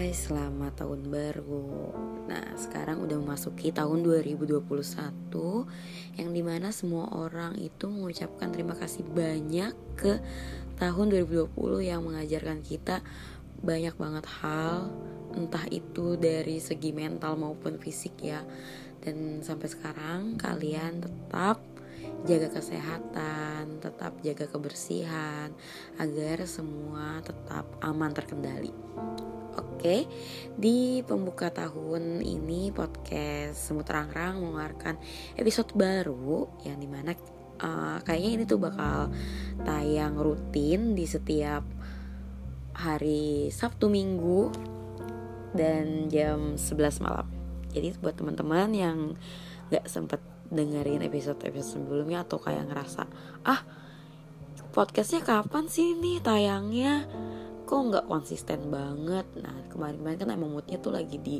Hai, selamat tahun baru. Nah, sekarang udah memasuki tahun 2021 yang di mana semua orang itu mengucapkan terima kasih banyak ke tahun 2020 yang mengajarkan kita banyak banget hal, entah itu dari segi mental maupun fisik ya. Dan sampai sekarang kalian tetap jaga kesehatan, tetap jaga kebersihan agar semua tetap aman terkendali. Oke, di pembuka tahun ini podcast Semut Rangrang mengeluarkan episode baru yang di mana uh, kayaknya ini tuh bakal tayang rutin di setiap hari Sabtu Minggu dan jam 11 malam. Jadi buat teman-teman yang gak sempet dengerin episode-episode sebelumnya atau kayak ngerasa ah podcastnya kapan sih nih tayangnya kok nggak konsisten banget. Nah kemarin-kemarin kan emang moodnya tuh lagi di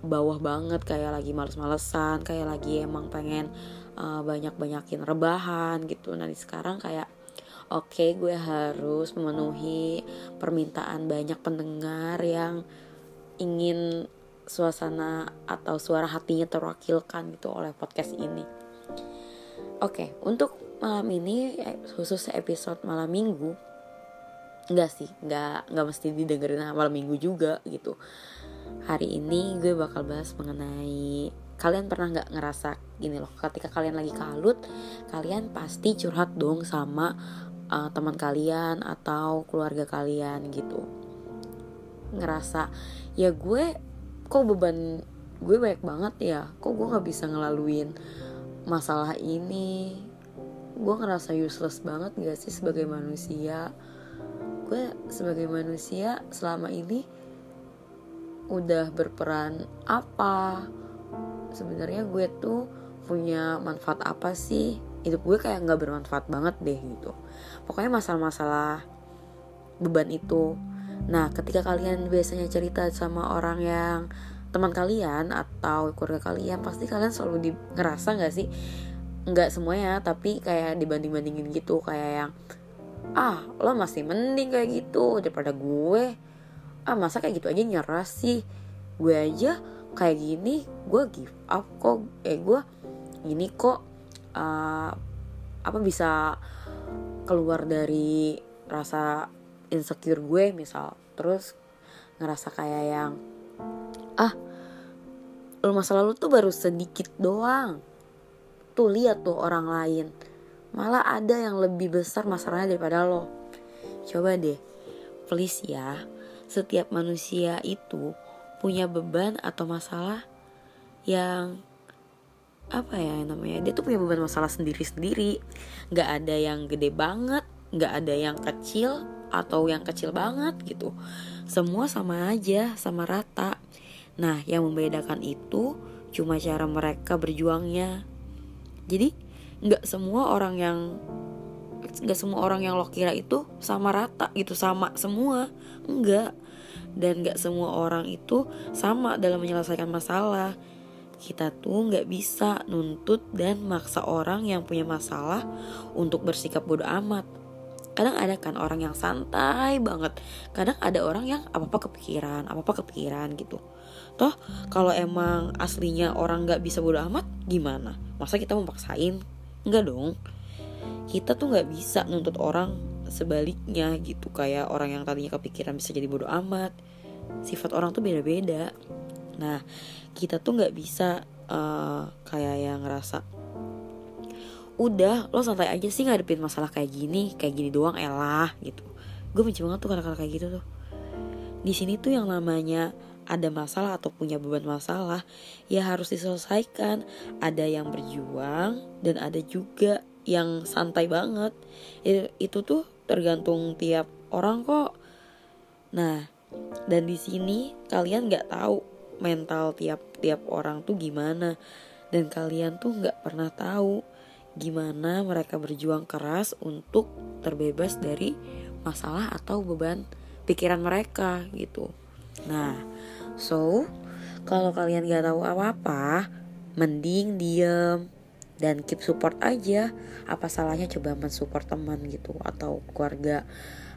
bawah banget kayak lagi males-malesan kayak lagi emang pengen uh, banyak-banyakin rebahan gitu. Nah sekarang kayak oke okay, gue harus memenuhi permintaan banyak pendengar yang ingin suasana atau suara hatinya terwakilkan gitu oleh podcast ini. Oke okay, untuk malam ini eh, khusus episode malam minggu Enggak sih, enggak enggak mesti didengerin malam minggu juga gitu. Hari ini gue bakal bahas mengenai kalian pernah nggak ngerasa gini loh, ketika kalian lagi kalut, kalian pasti curhat dong sama uh, teman kalian atau keluarga kalian gitu. Ngerasa ya gue kok beban gue banyak banget ya, kok gue nggak bisa ngelaluin masalah ini. Gue ngerasa useless banget gak sih sebagai manusia gue sebagai manusia selama ini udah berperan apa? Sebenarnya gue tuh punya manfaat apa sih? Hidup gue kayak nggak bermanfaat banget deh gitu. Pokoknya masalah-masalah beban itu. Nah ketika kalian biasanya cerita sama orang yang teman kalian atau keluarga kalian pasti kalian selalu di, ngerasa nggak sih? Nggak semuanya tapi kayak dibanding bandingin gitu. Kayak yang ah lo masih mending kayak gitu daripada gue. Ah masa kayak gitu aja nyerah sih? Gue aja kayak gini gue give up kok. Eh gue ini kok. Uh, apa bisa keluar dari rasa insecure gue misal. Terus ngerasa kayak yang ah lo masa lalu tuh baru sedikit doang. Tuh lihat tuh orang lain Malah ada yang lebih besar masalahnya daripada lo. Coba deh, please ya. Setiap manusia itu punya beban atau masalah yang apa ya namanya dia tuh punya beban masalah sendiri-sendiri nggak ada yang gede banget nggak ada yang kecil atau yang kecil banget gitu semua sama aja sama rata nah yang membedakan itu cuma cara mereka berjuangnya jadi nggak semua orang yang nggak semua orang yang lo kira itu sama rata gitu sama semua. Enggak dan nggak semua orang itu sama dalam menyelesaikan masalah. Kita tuh nggak bisa nuntut dan maksa orang yang punya masalah untuk bersikap bodoh amat. Kadang ada kan orang yang santai banget. Kadang ada orang yang apa apa kepikiran apa apa kepikiran gitu. Toh kalau emang aslinya orang nggak bisa bodoh amat gimana? Masa kita mau paksain Enggak dong. Kita tuh nggak bisa nuntut orang sebaliknya gitu kayak orang yang tadinya kepikiran bisa jadi bodoh amat. Sifat orang tuh beda-beda. Nah, kita tuh nggak bisa uh, kayak yang ngerasa udah lo santai aja sih ngadepin masalah kayak gini kayak gini doang elah gitu gue benci banget tuh kata-kata kayak gitu tuh di sini tuh yang namanya ada masalah atau punya beban masalah ya harus diselesaikan. Ada yang berjuang dan ada juga yang santai banget. Itu, tuh tergantung tiap orang kok. Nah dan di sini kalian nggak tahu mental tiap tiap orang tuh gimana. Dan kalian tuh nggak pernah tahu gimana mereka berjuang keras untuk terbebas dari masalah atau beban pikiran mereka gitu. Nah, So, kalau kalian gak tahu apa-apa, mending diem dan keep support aja. Apa salahnya coba mensupport teman gitu atau keluarga?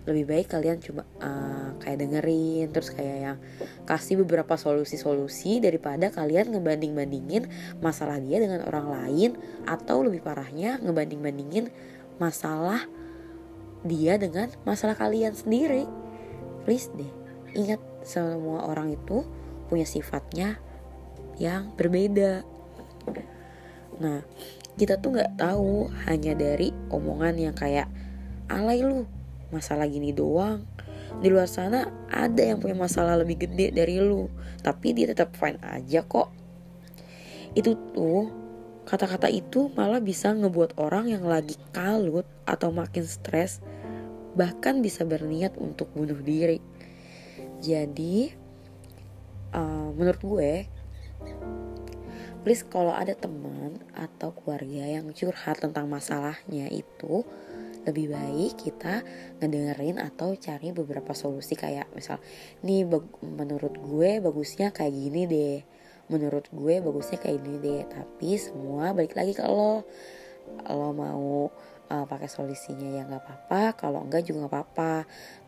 Lebih baik kalian cuma uh, kayak dengerin terus kayak yang kasih beberapa solusi-solusi daripada kalian ngebanding-bandingin masalah dia dengan orang lain atau lebih parahnya ngebanding-bandingin masalah dia dengan masalah kalian sendiri. Please deh ingat semua orang itu punya sifatnya yang berbeda. Nah kita tuh nggak tahu hanya dari omongan yang kayak alay lu masalah gini doang. Di luar sana ada yang punya masalah lebih gede dari lu tapi dia tetap fine aja kok. Itu tuh kata-kata itu malah bisa ngebuat orang yang lagi kalut atau makin stres bahkan bisa berniat untuk bunuh diri jadi uh, menurut gue please kalau ada teman atau keluarga yang curhat tentang masalahnya itu lebih baik kita ngedengerin atau cari beberapa solusi kayak misal nih menurut gue bagusnya kayak gini deh menurut gue bagusnya kayak gini deh tapi semua balik lagi ke lo. Lo mau uh, pakai solusinya ya nggak apa-apa. Kalau enggak juga nggak apa-apa.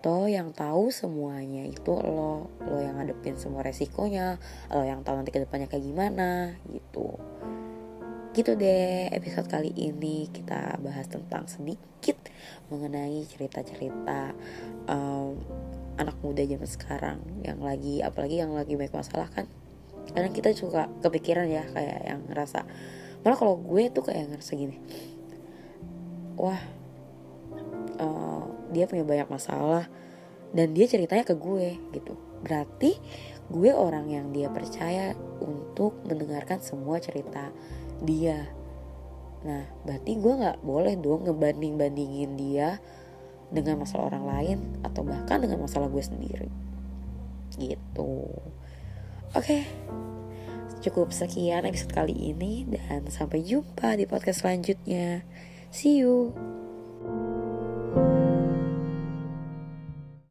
Toh yang tahu semuanya itu lo lo yang ngadepin semua resikonya lo yang tahu nanti ke depannya kayak gimana gitu. Gitu deh episode kali ini kita bahas tentang sedikit mengenai cerita-cerita um, anak muda zaman sekarang yang lagi apalagi yang lagi banyak masalah kan. Kadang kita suka kepikiran ya kayak yang ngerasa malah kalau gue tuh kayak ngerasa gini wah uh, dia punya banyak masalah dan dia ceritanya ke gue gitu. Berarti gue orang yang dia percaya untuk mendengarkan semua cerita dia. Nah berarti gue nggak boleh dong ngebanding bandingin dia dengan masalah orang lain atau bahkan dengan masalah gue sendiri. Gitu. Oke okay. cukup sekian episode kali ini dan sampai jumpa di podcast selanjutnya See you.